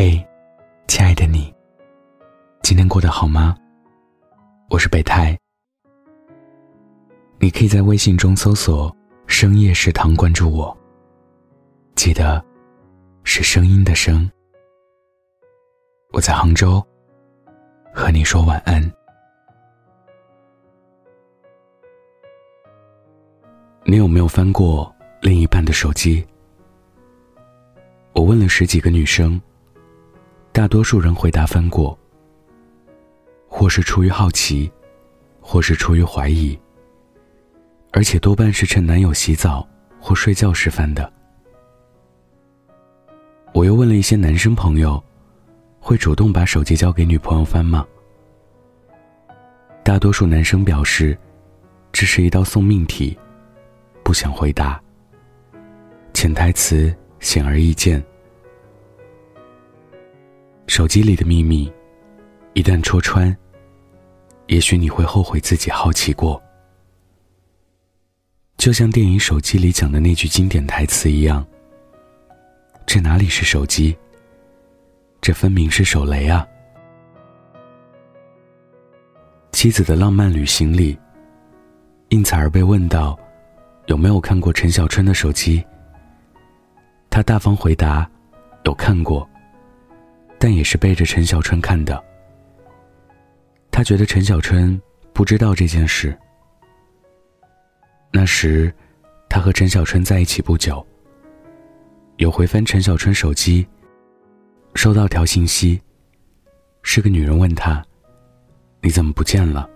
嘿，亲爱的你，今天过得好吗？我是备胎。你可以在微信中搜索“深夜食堂”关注我。记得，是声音的声。我在杭州，和你说晚安。你有没有翻过另一半的手机？我问了十几个女生，大多数人回答翻过，或是出于好奇，或是出于怀疑，而且多半是趁男友洗澡或睡觉时翻的。我又问了一些男生朋友，会主动把手机交给女朋友翻吗？大多数男生表示，这是一道送命题，不想回答。潜台词。显而易见，手机里的秘密，一旦戳穿，也许你会后悔自己好奇过。就像电影《手机》里讲的那句经典台词一样：“这哪里是手机？这分明是手雷啊！”妻子的浪漫旅行里，应采儿被问到有没有看过陈小春的手机。他大方回答：“有看过，但也是背着陈小春看的。”他觉得陈小春不知道这件事。那时，他和陈小春在一起不久。有回翻陈小春手机，收到条信息，是个女人问他：“你怎么不见了？”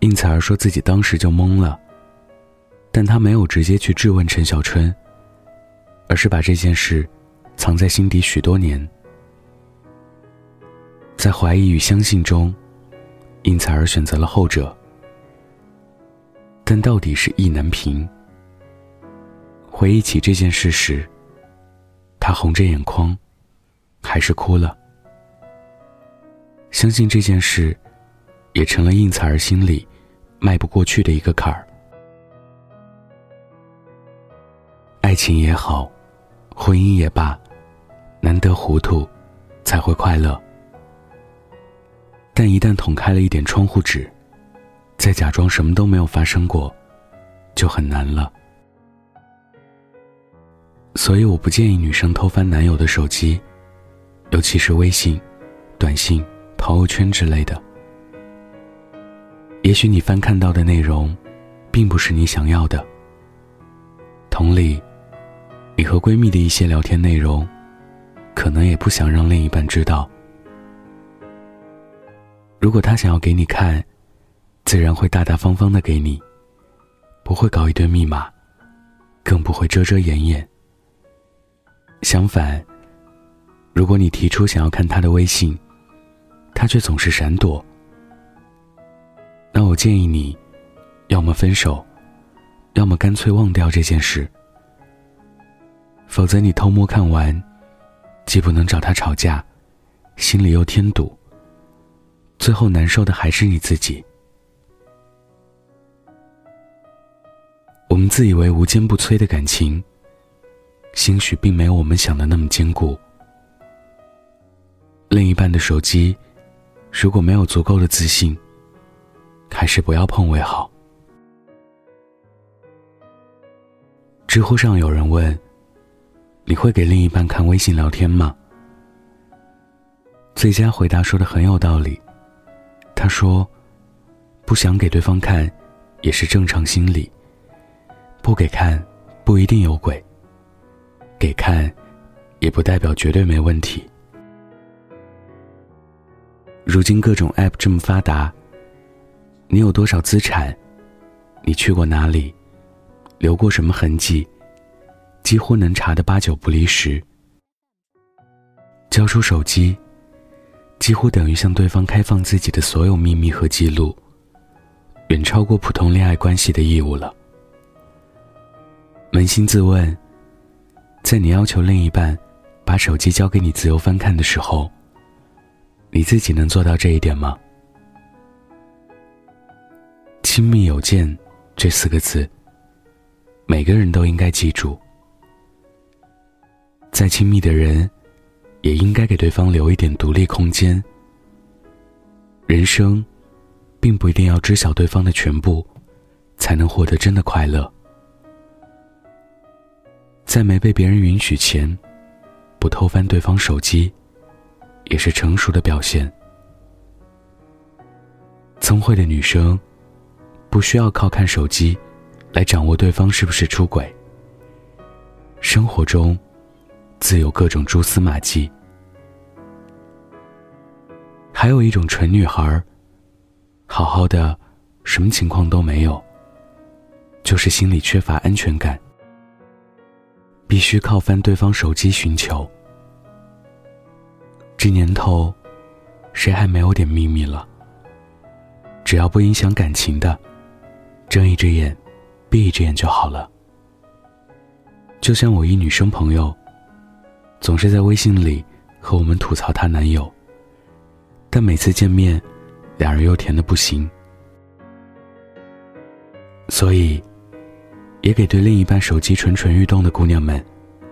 应采儿说自己当时就懵了，但他没有直接去质问陈小春。而是把这件事藏在心底许多年，在怀疑与相信中，应采儿选择了后者。但到底是意难平。回忆起这件事时，他红着眼眶，还是哭了。相信这件事，也成了应采儿心里迈不过去的一个坎儿。爱情也好。婚姻也罢，难得糊涂，才会快乐。但一旦捅开了一点窗户纸，再假装什么都没有发生过，就很难了。所以我不建议女生偷翻男友的手机，尤其是微信、短信、朋友圈之类的。也许你翻看到的内容，并不是你想要的。同理。你和闺蜜的一些聊天内容，可能也不想让另一半知道。如果他想要给你看，自然会大大方方的给你，不会搞一堆密码，更不会遮遮掩掩。相反，如果你提出想要看他的微信，他却总是闪躲，那我建议你，要么分手，要么干脆忘掉这件事。否则，你偷摸看完，既不能找他吵架，心里又添堵。最后难受的还是你自己。我们自以为无坚不摧的感情，兴许并没有我们想的那么坚固。另一半的手机，如果没有足够的自信，还是不要碰为好。知乎上有人问。你会给另一半看微信聊天吗？最佳回答说的很有道理。他说：“不想给对方看，也是正常心理。不给看，不一定有鬼；给看，也不代表绝对没问题。如今各种 App 这么发达，你有多少资产？你去过哪里？留过什么痕迹？”几乎能查的八九不离十。交出手机，几乎等于向对方开放自己的所有秘密和记录，远超过普通恋爱关系的义务了。扪心自问，在你要求另一半把手机交给你自由翻看的时候，你自己能做到这一点吗？亲密有见这四个字，每个人都应该记住。再亲密的人，也应该给对方留一点独立空间。人生，并不一定要知晓对方的全部，才能获得真的快乐。在没被别人允许前，不偷翻对方手机，也是成熟的表现。聪慧的女生，不需要靠看手机，来掌握对方是不是出轨。生活中，自有各种蛛丝马迹。还有一种蠢女孩，好好的，什么情况都没有，就是心里缺乏安全感，必须靠翻对方手机寻求。这年头，谁还没有点秘密了？只要不影响感情的，睁一只眼，闭一只眼就好了。就像我一女生朋友，总是在微信里和我们吐槽她男友，但每次见面，两人又甜的不行。所以，也给对另一半手机蠢蠢欲动的姑娘们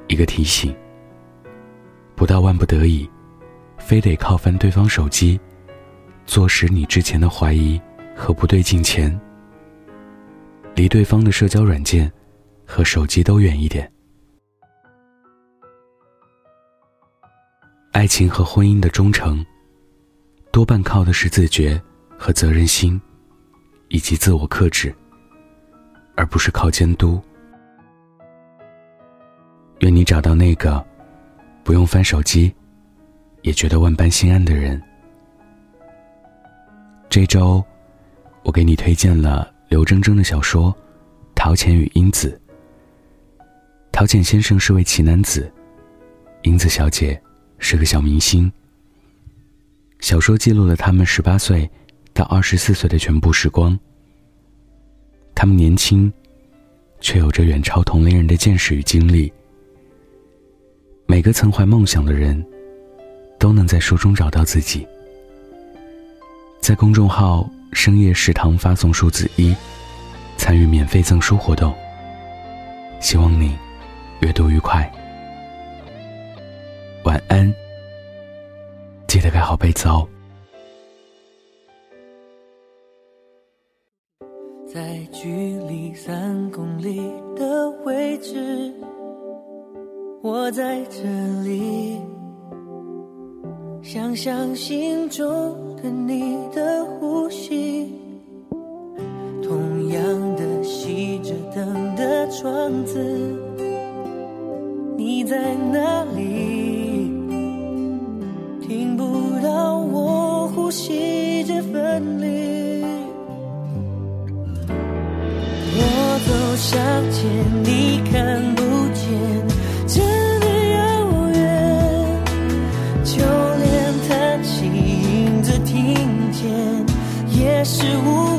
一个提醒：不到万不得已，非得靠翻对方手机，坐实你之前的怀疑和不对劲前，离对方的社交软件和手机都远一点。爱情和婚姻的忠诚，多半靠的是自觉和责任心，以及自我克制，而不是靠监督。愿你找到那个不用翻手机，也觉得万般心安的人。这周，我给你推荐了刘铮铮的小说《陶潜与英子》。陶潜先生是位奇男子，英子小姐。是个小明星。小说记录了他们十八岁到二十四岁的全部时光。他们年轻，却有着远超同龄人的见识与经历。每个曾怀梦想的人，都能在书中找到自己。在公众号“深夜食堂”发送数字一，参与免费赠书活动。希望你阅读愉快。晚安，记得盖好被子哦。在距离三公里的位置，我在这里，想象心中的你的呼吸，同样的熄着灯的窗子，你在哪里？吸着分离，我走向前，你看不见，真的遥远。就连叹息，影子听见，也是无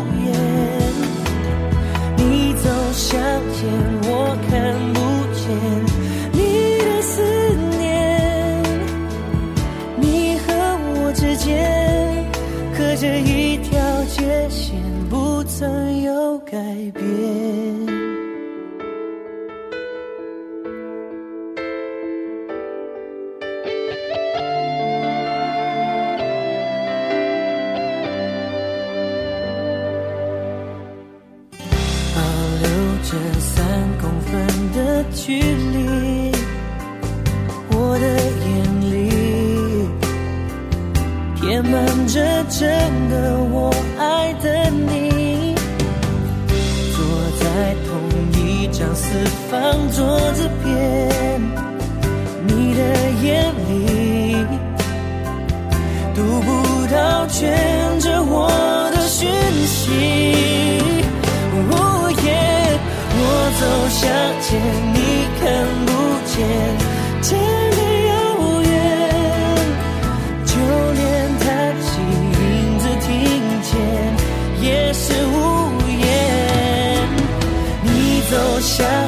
改变。保留着三公分的距离，我的眼里。填满着整个我爱的四方桌子边，你的眼里读不到，卷着我的讯息。我走向前，你看不见，真的遥远，就连叹息，影子听见，也是无言。你走向。